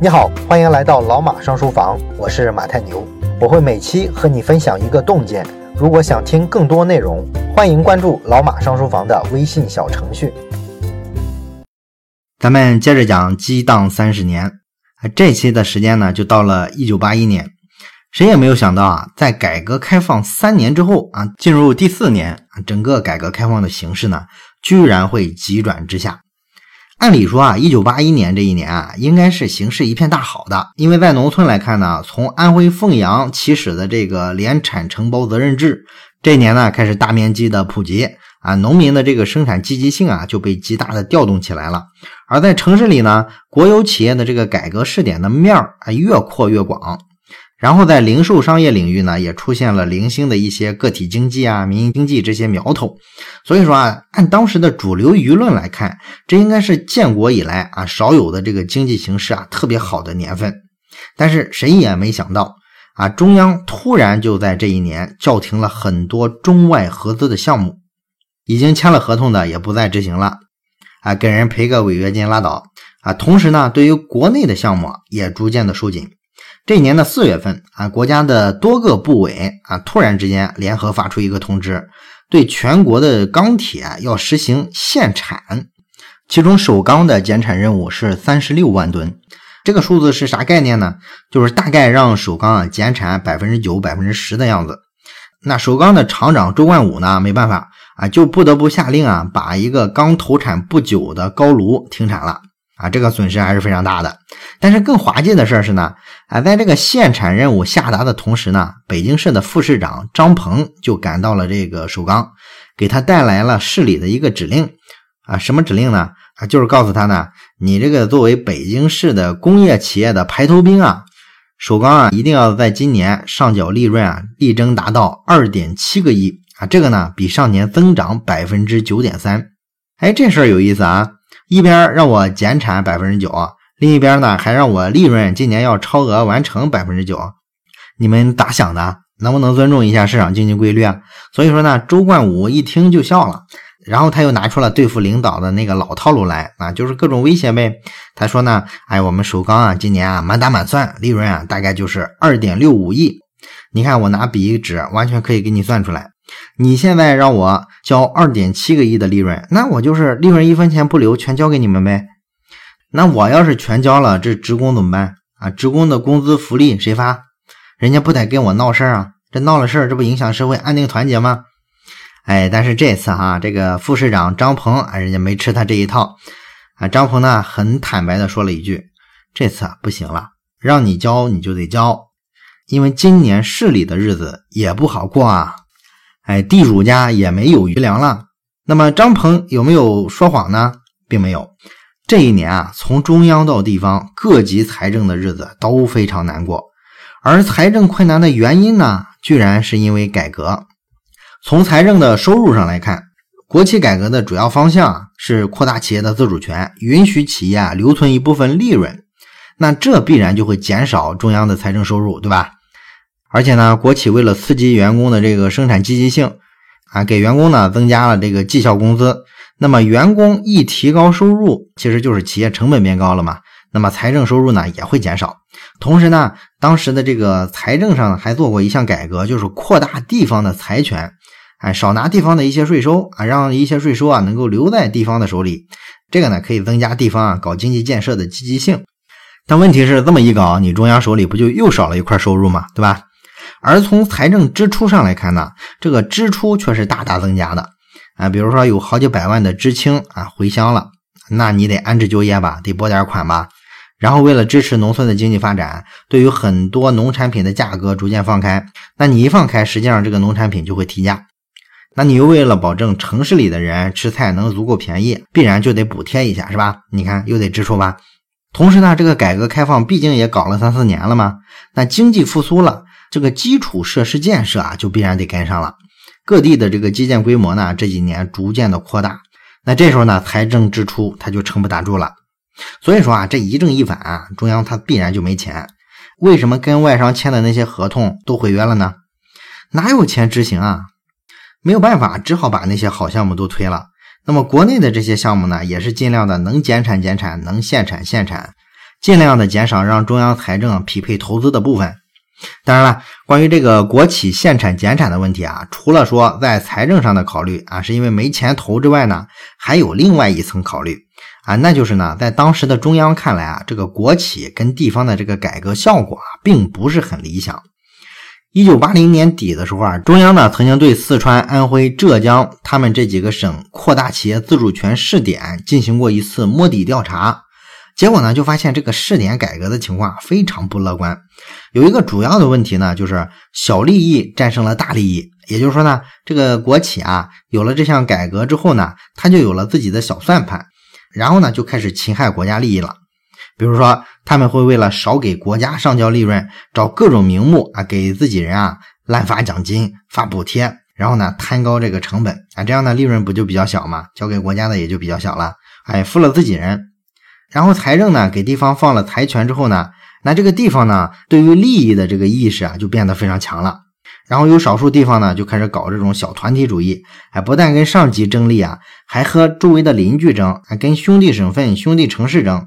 你好，欢迎来到老马上书房，我是马太牛，我会每期和你分享一个洞见。如果想听更多内容，欢迎关注老马上书房的微信小程序。咱们接着讲激荡三十年，这期的时间呢，就到了一九八一年。谁也没有想到啊，在改革开放三年之后啊，进入第四年，整个改革开放的形势呢，居然会急转直下。按理说啊，一九八一年这一年啊，应该是形势一片大好的，因为在农村来看呢，从安徽凤阳起始的这个联产承包责任制，这一年呢开始大面积的普及啊，农民的这个生产积极性啊就被极大的调动起来了。而在城市里呢，国有企业的这个改革试点的面儿啊越扩越广。然后在零售商业领域呢，也出现了零星的一些个体经济啊、民营经济这些苗头。所以说啊，按当时的主流舆论来看，这应该是建国以来啊少有的这个经济形势啊特别好的年份。但是谁也没想到啊，中央突然就在这一年叫停了很多中外合资的项目，已经签了合同的也不再执行了，啊，给人赔个违约金拉倒啊。同时呢，对于国内的项目也逐渐的收紧。这一年的四月份啊，国家的多个部委啊，突然之间联合发出一个通知，对全国的钢铁要实行限产，其中首钢的减产任务是三十六万吨。这个数字是啥概念呢？就是大概让首钢啊减产百分之九、百分之十的样子。那首钢的厂长周冠武呢，没办法啊，就不得不下令啊，把一个刚投产不久的高炉停产了。啊，这个损失还是非常大的。但是更滑稽的事是呢，啊，在这个限产任务下达的同时呢，北京市的副市长张鹏就赶到了这个首钢，给他带来了市里的一个指令。啊，什么指令呢？啊，就是告诉他呢，你这个作为北京市的工业企业的排头兵啊，首钢啊，一定要在今年上缴利润啊，力争达到二点七个亿啊，这个呢，比上年增长百分之九点三。哎，这事儿有意思啊。一边让我减产百分之九，另一边呢还让我利润今年要超额完成百分之九，你们咋想的？能不能尊重一下市场经济规律啊？所以说呢，周冠武一听就笑了，然后他又拿出了对付领导的那个老套路来啊，就是各种威胁呗。他说呢，哎，我们首钢啊，今年啊满打满算利润啊大概就是二点六五亿，你看我拿笔纸完全可以给你算出来。你现在让我交二点七个亿的利润，那我就是利润一分钱不留，全交给你们呗。那我要是全交了，这职工怎么办啊？职工的工资福利谁发？人家不得跟我闹事儿啊？这闹了事儿，这不影响社会安定团结吗？哎，但是这次哈，这个副市长张鹏啊，人家没吃他这一套啊。张鹏呢，很坦白的说了一句：“这次啊，不行了，让你交你就得交，因为今年市里的日子也不好过啊。”哎，地主家也没有余粮了。那么张鹏有没有说谎呢？并没有。这一年啊，从中央到地方，各级财政的日子都非常难过。而财政困难的原因呢，居然是因为改革。从财政的收入上来看，国企改革的主要方向是扩大企业的自主权，允许企业啊留存一部分利润。那这必然就会减少中央的财政收入，对吧？而且呢，国企为了刺激员工的这个生产积极性，啊，给员工呢增加了这个绩效工资。那么员工一提高收入，其实就是企业成本变高了嘛。那么财政收入呢也会减少。同时呢，当时的这个财政上还做过一项改革，就是扩大地方的财权，哎，少拿地方的一些税收啊，让一些税收啊能够留在地方的手里。这个呢可以增加地方啊搞经济建设的积极性。但问题是这么一搞，你中央手里不就又少了一块收入嘛，对吧？而从财政支出上来看呢，这个支出却是大大增加的啊，比如说有好几百万的知青啊回乡了，那你得安置就业吧，得拨点款吧。然后为了支持农村的经济发展，对于很多农产品的价格逐渐放开，那你一放开，实际上这个农产品就会提价。那你又为了保证城市里的人吃菜能足够便宜，必然就得补贴一下，是吧？你看又得支出吧。同时呢，这个改革开放毕竟也搞了三四年了嘛，那经济复苏了。这个基础设施建设啊，就必然得跟上了。各地的这个基建规模呢，这几年逐渐的扩大。那这时候呢，财政支出它就撑不打住了。所以说啊，这一正一反啊，中央它必然就没钱。为什么跟外商签的那些合同都毁约了呢？哪有钱执行啊？没有办法，只好把那些好项目都推了。那么国内的这些项目呢，也是尽量的能减产减产，能限产限产。尽量的减少让中央财政匹配投资的部分。当然了，关于这个国企限产减产的问题啊，除了说在财政上的考虑啊，是因为没钱投之外呢，还有另外一层考虑啊，那就是呢，在当时的中央看来啊，这个国企跟地方的这个改革效果啊，并不是很理想。一九八零年底的时候啊，中央呢曾经对四川、安徽、浙江他们这几个省扩大企业自主权试点进行过一次摸底调查。结果呢，就发现这个试点改革的情况非常不乐观。有一个主要的问题呢，就是小利益战胜了大利益。也就是说呢，这个国企啊，有了这项改革之后呢，他就有了自己的小算盘，然后呢，就开始侵害国家利益了。比如说，他们会为了少给国家上交利润，找各种名目啊，给自己人啊滥发奖金、发补贴，然后呢，摊高这个成本啊，这样呢，利润不就比较小吗？交给国家的也就比较小了，哎，付了自己人。然后财政呢给地方放了财权之后呢，那这个地方呢对于利益的这个意识啊就变得非常强了。然后有少数地方呢就开始搞这种小团体主义，哎，不但跟上级争利啊，还和周围的邻居争，还跟兄弟省份、兄弟城市争，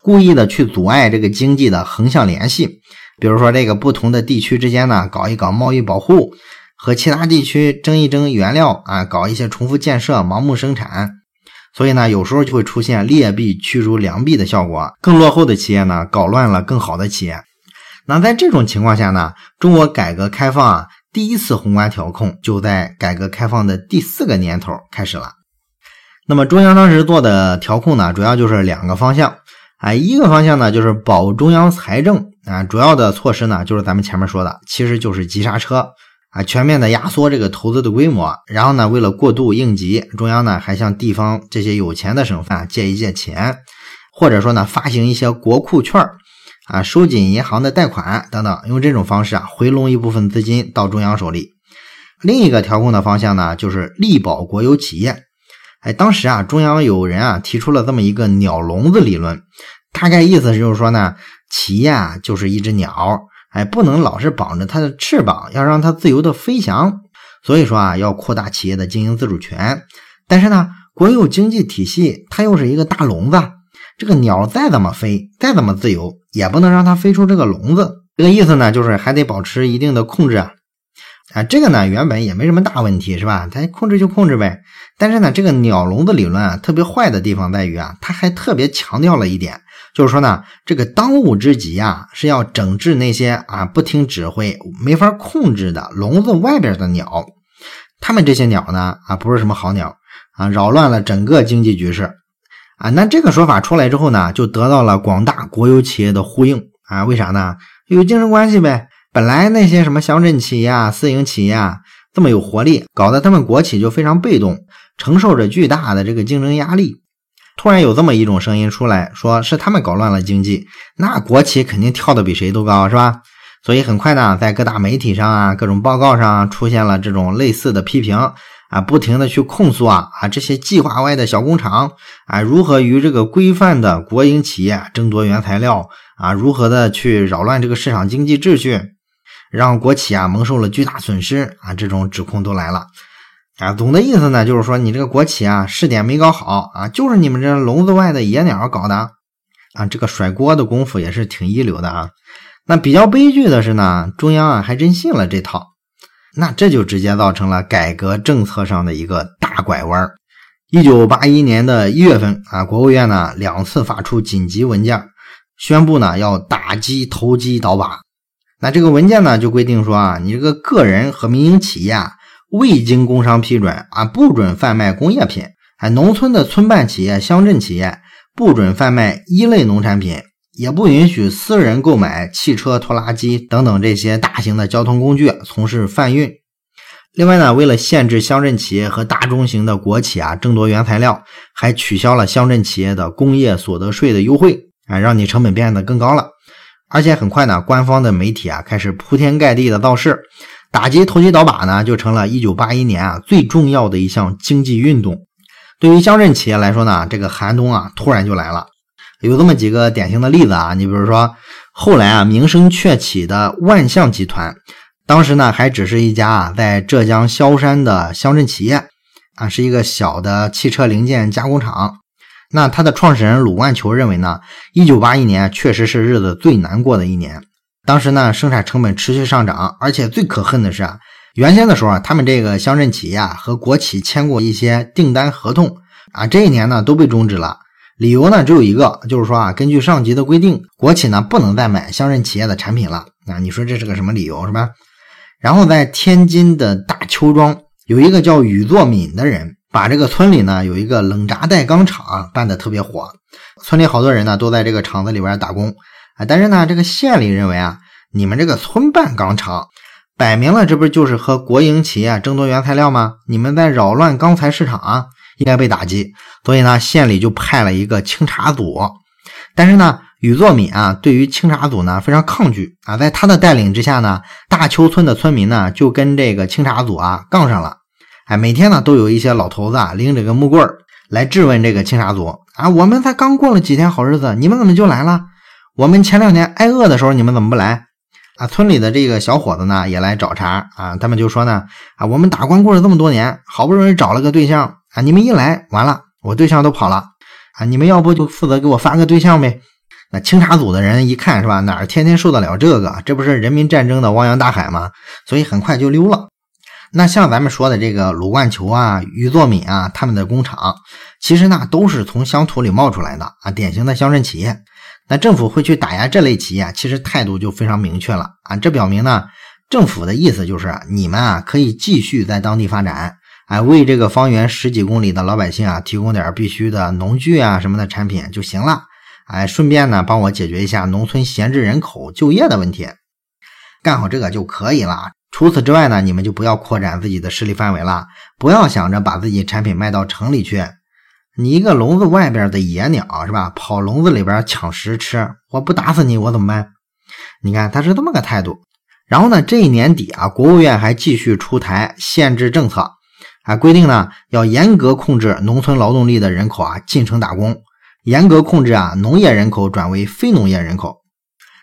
故意的去阻碍这个经济的横向联系。比如说这个不同的地区之间呢搞一搞贸易保护，和其他地区争一争原料啊，搞一些重复建设、盲目生产。所以呢，有时候就会出现劣币驱逐良币的效果，更落后的企业呢，搞乱了更好的企业。那在这种情况下呢，中国改革开放啊，第一次宏观调控就在改革开放的第四个年头开始了。那么中央当时做的调控呢，主要就是两个方向啊，一个方向呢就是保中央财政啊，主要的措施呢就是咱们前面说的，其实就是急刹车。啊，全面的压缩这个投资的规模，然后呢，为了过度应急，中央呢还向地方这些有钱的省份借一借钱，或者说呢发行一些国库券啊，收紧银行的贷款等等，用这种方式啊回笼一部分资金到中央手里。另一个调控的方向呢，就是力保国有企业。哎，当时啊，中央有人啊提出了这么一个鸟笼子理论，大概意思就是说呢，企业啊就是一只鸟。哎，不能老是绑着它的翅膀，要让它自由的飞翔。所以说啊，要扩大企业的经营自主权。但是呢，国有经济体系它又是一个大笼子，这个鸟再怎么飞，再怎么自由，也不能让它飞出这个笼子。这个意思呢，就是还得保持一定的控制啊。啊，这个呢原本也没什么大问题，是吧？它控制就控制呗。但是呢，这个鸟笼子理论啊，特别坏的地方在于啊，它还特别强调了一点。就是说呢，这个当务之急啊，是要整治那些啊不听指挥、没法控制的笼子外边的鸟。他们这些鸟呢，啊不是什么好鸟啊，扰乱了整个经济局势啊。那这个说法出来之后呢，就得到了广大国有企业的呼应啊。为啥呢？有竞争关系呗。本来那些什么乡镇企业啊、私营企业啊这么有活力，搞得他们国企就非常被动，承受着巨大的这个竞争压力。突然有这么一种声音出来，说是他们搞乱了经济，那国企肯定跳的比谁都高，是吧？所以很快呢，在各大媒体上啊，各种报告上出现了这种类似的批评啊，不停的去控诉啊啊这些计划外的小工厂啊，如何与这个规范的国营企业争夺原材料啊，如何的去扰乱这个市场经济秩序，让国企啊蒙受了巨大损失啊，这种指控都来了。啊，总的意思呢，就是说你这个国企啊，试点没搞好啊，就是你们这笼子外的野鸟搞的啊，这个甩锅的功夫也是挺一流的啊。那比较悲剧的是呢，中央啊还真信了这套，那这就直接造成了改革政策上的一个大拐弯。一九八一年的一月份啊，国务院呢两次发出紧急文件，宣布呢要打击投机倒把。那这个文件呢就规定说啊，你这个个人和民营企业啊。未经工商批准啊，不准贩卖工业品；还农村的村办企业、乡镇企业不准贩卖一类农产品，也不允许私人购买汽车、拖拉机等等这些大型的交通工具从事贩运。另外呢，为了限制乡镇企业和大中型的国企啊争夺原材料，还取消了乡镇企业的工业所得税的优惠啊，让你成本变得更高了。而且很快呢，官方的媒体啊开始铺天盖地的造势。打击投机倒把呢，就成了一九八一年啊最重要的一项经济运动。对于乡镇企业来说呢，这个寒冬啊突然就来了。有这么几个典型的例子啊，你比如说后来啊名声鹊起的万象集团，当时呢还只是一家啊在浙江萧山的乡镇企业啊，是一个小的汽车零件加工厂。那他的创始人鲁冠球认为呢，一九八一年确实是日子最难过的一年。当时呢，生产成本持续上涨，而且最可恨的是啊，原先的时候啊，他们这个乡镇企业啊和国企签过一些订单合同啊，这一年呢都被终止了。理由呢只有一个，就是说啊，根据上级的规定，国企呢不能再买乡镇企业的产品了啊。你说这是个什么理由是吧？然后在天津的大邱庄，有一个叫宇作敏的人。把这个村里呢有一个冷轧带钢厂啊办得特别火，村里好多人呢都在这个厂子里边打工啊。但是呢，这个县里认为啊，你们这个村办钢厂，摆明了这不就是和国营企业争夺原材料吗？你们在扰乱钢材市场啊，应该被打击。所以呢，县里就派了一个清查组。但是呢，宇作敏啊，对于清查组呢非常抗拒啊，在他的带领之下呢，大邱村的村民呢就跟这个清查组啊杠上了。哎，每天呢都有一些老头子啊拎着个木棍儿来质问这个清查组啊，我们才刚过了几天好日子，你们怎么就来了？我们前两年挨饿的时候，你们怎么不来？啊，村里的这个小伙子呢也来找茬啊，他们就说呢啊，我们打光棍这么多年，好不容易找了个对象啊，你们一来完了，我对象都跑了啊，你们要不就负责给我发个对象呗？那清查组的人一看是吧，哪儿天天受得了这个？这不是人民战争的汪洋大海吗？所以很快就溜了。那像咱们说的这个鲁冠球啊、于作敏啊，他们的工厂，其实呢都是从乡土里冒出来的啊，典型的乡镇企业。那政府会去打压这类企业，其实态度就非常明确了啊。这表明呢，政府的意思就是你们啊可以继续在当地发展，哎，为这个方圆十几公里的老百姓啊提供点必须的农具啊什么的产品就行了，哎，顺便呢帮我解决一下农村闲置人口就业的问题，干好这个就可以了。除此之外呢，你们就不要扩展自己的势力范围了，不要想着把自己产品卖到城里去。你一个笼子外边的野鸟是吧？跑笼子里边抢食吃，我不打死你我怎么办？你看他是这么个态度。然后呢，这一年底啊，国务院还继续出台限制政策，还规定呢要严格控制农村劳动力的人口啊进城打工，严格控制啊农业人口转为非农业人口。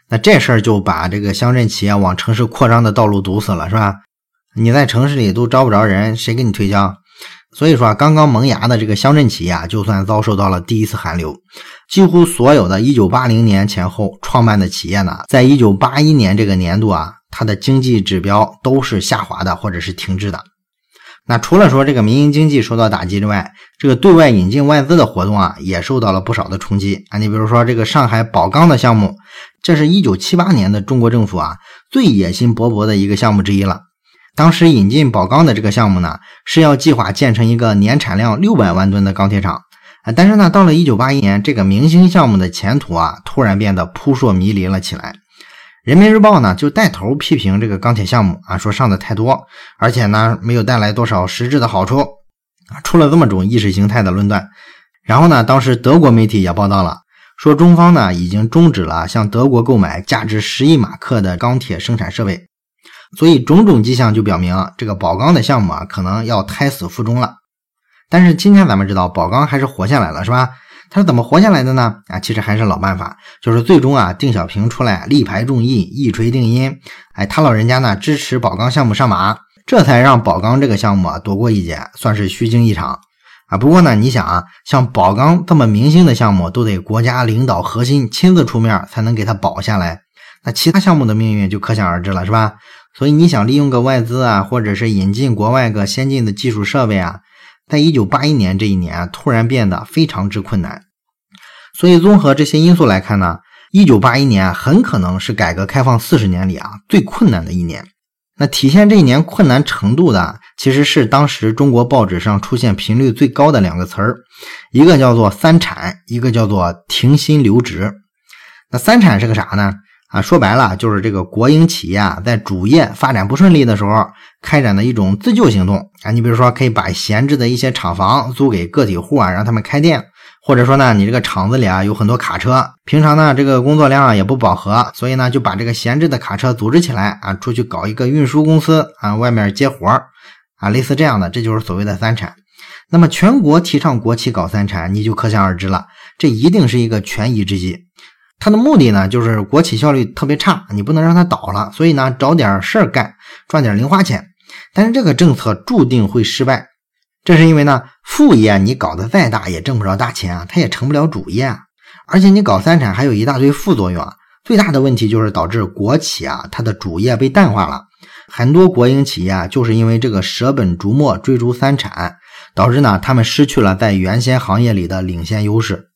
那这事儿就把这个乡镇企业往城市扩张的道路堵死了，是吧？你在城市里都招不着人，谁给你推销？所以说啊，刚刚萌芽的这个乡镇企业啊，就算遭受到了第一次寒流。几乎所有的1980年前后创办的企业呢，在1981年这个年度啊，它的经济指标都是下滑的，或者是停滞的。那除了说这个民营经济受到打击之外，这个对外引进外资的活动啊，也受到了不少的冲击啊。你比如说这个上海宝钢的项目，这是一九七八年的中国政府啊最野心勃勃的一个项目之一了。当时引进宝钢的这个项目呢，是要计划建成一个年产量六百万吨的钢铁厂啊。但是呢，到了一九八一年，这个明星项目的前途啊，突然变得扑朔迷离了起来。人民日报呢就带头批评这个钢铁项目啊，说上的太多，而且呢没有带来多少实质的好处啊，出了这么种意识形态的论断。然后呢，当时德国媒体也报道了，说中方呢已经终止了向德国购买价值十亿马克的钢铁生产设备，所以种种迹象就表明这个宝钢的项目啊可能要胎死腹中了。但是今天咱们知道宝钢还是活下来了，是吧？他是怎么活下来的呢？啊，其实还是老办法，就是最终啊，邓小平出来力排众议，一锤定音，哎，他老人家呢支持宝钢项目上马，这才让宝钢这个项目啊躲过一劫，算是虚惊一场啊。不过呢，你想啊，像宝钢这么明星的项目，都得国家领导核心亲自出面才能给他保下来，那其他项目的命运就可想而知了，是吧？所以你想利用个外资啊，或者是引进国外个先进的技术设备啊。在一九八一年这一年，突然变得非常之困难。所以综合这些因素来看呢，一九八一年很可能是改革开放四十年里啊最困难的一年。那体现这一年困难程度的，其实是当时中国报纸上出现频率最高的两个词儿，一个叫做“三产”，一个叫做“停薪留职”。那“三产”是个啥呢？啊，说白了就是这个国营企业啊，在主业发展不顺利的时候，开展的一种自救行动啊。你比如说，可以把闲置的一些厂房租给个体户啊，让他们开店；或者说呢，你这个厂子里啊有很多卡车，平常呢这个工作量啊也不饱和，所以呢就把这个闲置的卡车组织起来啊，出去搞一个运输公司啊，外面接活儿啊，类似这样的，这就是所谓的三产。那么全国提倡国企搞三产，你就可想而知了，这一定是一个权宜之计。他的目的呢，就是国企效率特别差，你不能让它倒了，所以呢，找点事儿干，赚点零花钱。但是这个政策注定会失败，这是因为呢，副业你搞得再大也挣不着大钱啊，它也成不了主业啊。而且你搞三产还有一大堆副作用啊。最大的问题就是导致国企啊，它的主业被淡化了。很多国营企业啊，就是因为这个舍本逐末追逐三产，导致呢他们失去了在原先行业里的领先优势。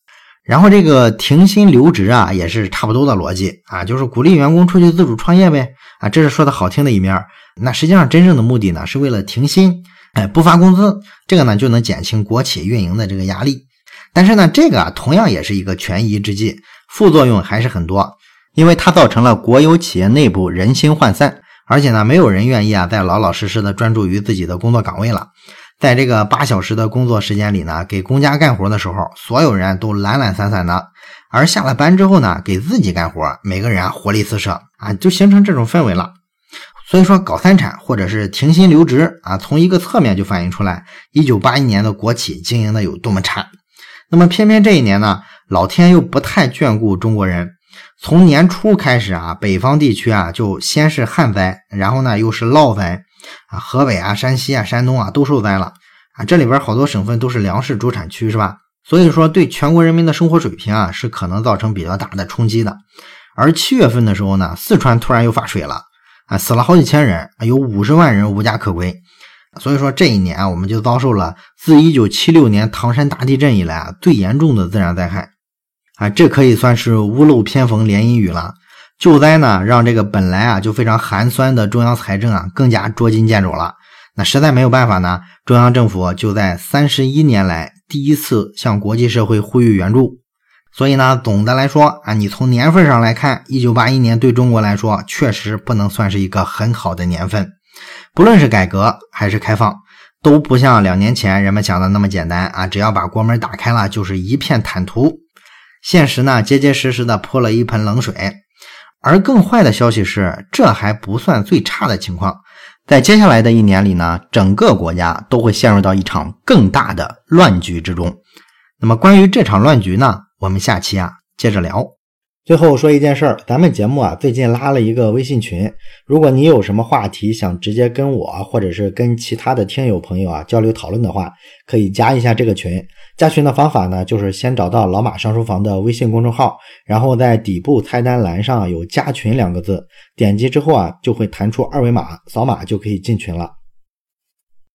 然后这个停薪留职啊，也是差不多的逻辑啊，就是鼓励员工出去自主创业呗啊，这是说的好听的一面。那实际上真正的目的呢，是为了停薪，哎，不发工资，这个呢就能减轻国企运营的这个压力。但是呢，这个同样也是一个权宜之计，副作用还是很多，因为它造成了国有企业内部人心涣散，而且呢，没有人愿意啊再老老实实的专注于自己的工作岗位了。在这个八小时的工作时间里呢，给公家干活的时候，所有人都懒懒散散的；而下了班之后呢，给自己干活，每个人啊活力四射啊，就形成这种氛围了。所以说，搞三产或者是停薪留职啊，从一个侧面就反映出来，一九八一年的国企经营的有多么差。那么偏偏这一年呢，老天又不太眷顾中国人，从年初开始啊，北方地区啊就先是旱灾，然后呢又是涝灾。啊，河北啊、山西啊、山东啊都受灾了啊！这里边好多省份都是粮食主产区，是吧？所以说对全国人民的生活水平啊是可能造成比较大的冲击的。而七月份的时候呢，四川突然又发水了啊，死了好几千人，有五十万人无家可归。所以说这一年啊，我们就遭受了自一九七六年唐山大地震以来啊最严重的自然灾害啊，这可以算是屋漏偏逢连阴雨了。救灾呢，让这个本来啊就非常寒酸的中央财政啊更加捉襟见肘了。那实在没有办法呢，中央政府就在三十一年来第一次向国际社会呼吁援助。所以呢，总的来说啊，你从年份上来看，一九八一年对中国来说确实不能算是一个很好的年份。不论是改革还是开放，都不像两年前人们想的那么简单啊，只要把国门打开了就是一片坦途。现实呢，结结实实的泼了一盆冷水。而更坏的消息是，这还不算最差的情况，在接下来的一年里呢，整个国家都会陷入到一场更大的乱局之中。那么关于这场乱局呢，我们下期啊接着聊。最后说一件事儿，咱们节目啊最近拉了一个微信群，如果你有什么话题想直接跟我或者是跟其他的听友朋友啊交流讨论的话，可以加一下这个群。加群的方法呢，就是先找到老马上书房的微信公众号，然后在底部菜单栏上有加群两个字，点击之后啊就会弹出二维码，扫码就可以进群了。